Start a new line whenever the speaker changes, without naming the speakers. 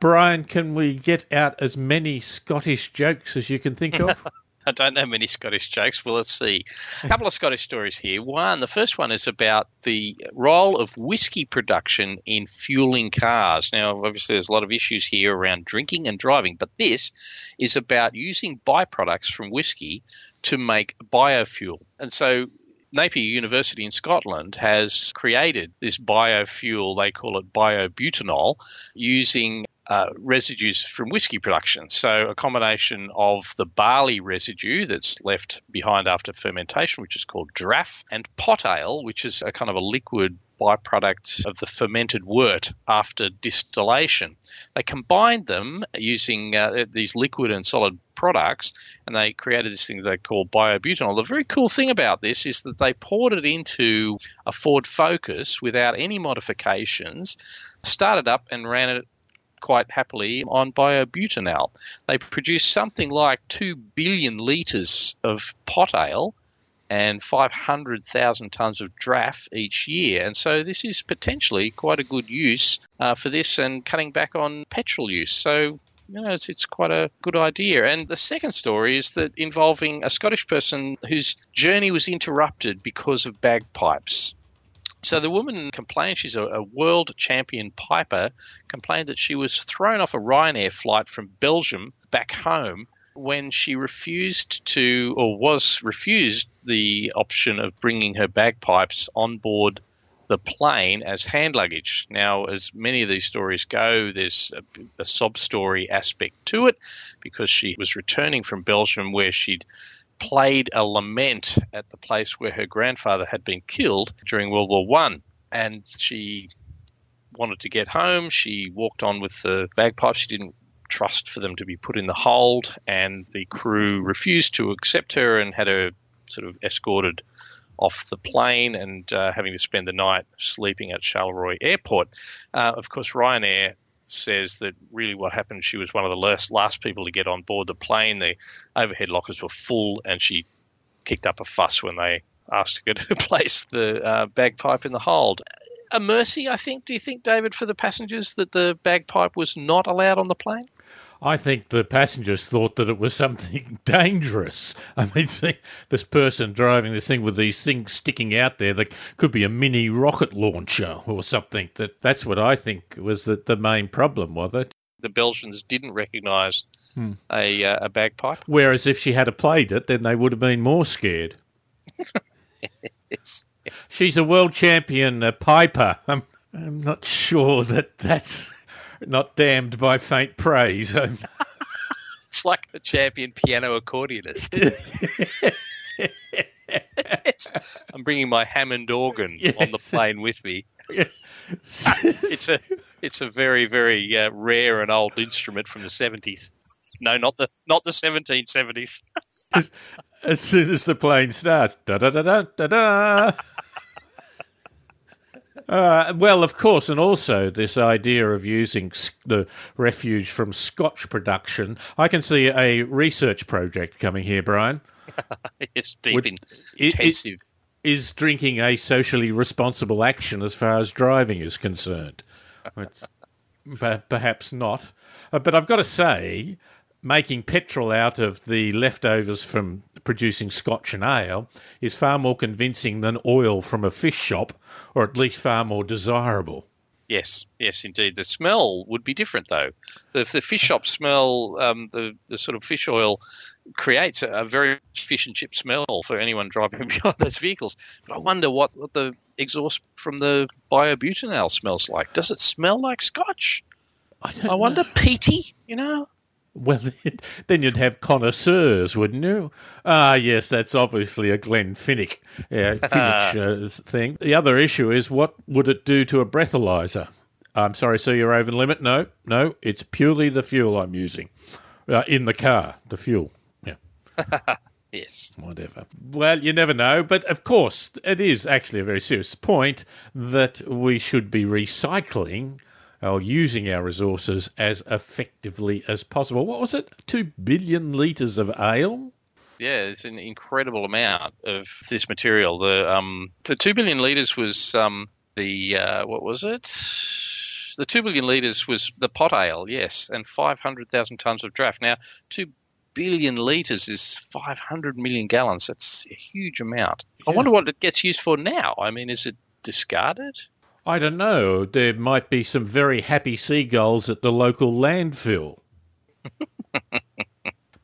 Brian, can we get out as many Scottish jokes as you can think of?
I don't know many Scottish jokes. Well, let's see. A couple of Scottish stories here. One, the first one is about the role of whiskey production in fueling cars. Now, obviously, there's a lot of issues here around drinking and driving, but this is about using byproducts from whiskey to make biofuel. And so Napier University in Scotland has created this biofuel, they call it biobutanol, using uh, residues from whiskey production. So, a combination of the barley residue that's left behind after fermentation, which is called draff, and pot ale, which is a kind of a liquid byproduct of the fermented wort after distillation. They combined them using uh, these liquid and solid products and they created this thing they call biobutanol. The very cool thing about this is that they poured it into a Ford Focus without any modifications, started up and ran it quite happily on biobutanol. They produce something like 2 billion litres of pot ale and 500,000 tonnes of draff each year. And so this is potentially quite a good use uh, for this and cutting back on petrol use. So you know, it's, it's quite a good idea. And the second story is that involving a Scottish person whose journey was interrupted because of bagpipes. So the woman complained, she's a, a, world champion piper, complained that she was thrown off a Ryanair flight from Belgium back home when she refused to, or was refused, the option of bringing her bagpipes on board the plane as hand luggage. Now, as many of these stories go, there's a, a sob story aspect to it because she was returning from Belgium where she'd played a lament at the place where her grandfather had been killed during World War One, and she wanted to get home. She walked on with the bagpipes. She didn't trust for them to be put in the hold, and the crew refused to accept her and had her sort of escorted off the plane and uh, having to spend the night sleeping at Charleroi Airport. Uh, of course, Ryanair says that really what happened, she was one of the last, last people to get on board the plane. The overhead lockers were full, and she kicked up a fuss when they asked her to place the uh, bagpipe in the hold. A mercy, I think. Do you think, David, for the passengers that the bagpipe was not allowed on the plane?
I think the passengers thought that it was something dangerous. I mean, see, this person driving this thing with these things sticking out there that could be a mini rocket launcher or something. That that's what I think was the, the main problem, was it?
The Belgians didn't recognise hmm. a uh, a bagpipe.
Whereas if she had played it, then they would have been more scared.
yes.
She's a world champion a piper. I'm, I'm not sure that that's not damned by faint praise.
it's like a champion piano accordionist. I'm bringing my Hammond organ yes. on the plane with me. Yes. it's a it's a very very uh, rare and old instrument from the 70s. No, not the not the 1770s.
as, as soon as the plane starts, da da da da da da. Uh, well, of course, and also this idea of using the refuge from Scotch production. I can see a research project coming here, Brian.
it's deep Would, intensive.
Is drinking a socially responsible action as far as driving is concerned? Perhaps not. Uh, but I've got to say, making petrol out of the leftovers from producing scotch and ale is far more convincing than oil from a fish shop, or at least far more desirable.
Yes, yes, indeed. The smell would be different, though. The, the fish shop smell, um, the the sort of fish oil, creates a, a, very fish and chip smell for anyone driving behind those vehicles. But I wonder what, what the exhaust from the biobutanol smells like. Does it smell like Scotch? I, I wonder, peaty. You know,
well, then you'd have connoisseurs, wouldn't you? Ah, yes, that's obviously a Glenfiddich uh, finish uh, thing. The other issue is what would it do to a breathalyzer? I'm sorry, sir, you're over the limit. No, no, it's purely the fuel I'm using uh, in the car. The fuel. Yeah.
yes.
Whatever. Well, you never know, but of course, it is actually a very serious point that we should be recycling or using our resources as effectively as possible. What was it? Two billion litres of ale?
Yeah, it's an incredible amount of this material. The um, the two billion litres was um, the uh, what was it? The two billion litres was the pot ale, yes, and five hundred thousand tons of draff. Now, two billion litres is 500 million gallons. That's a huge amount. Yeah. I wonder what it gets used for now. I mean, is it discarded?
I don't know. There might be some very happy seagulls at the local landfill.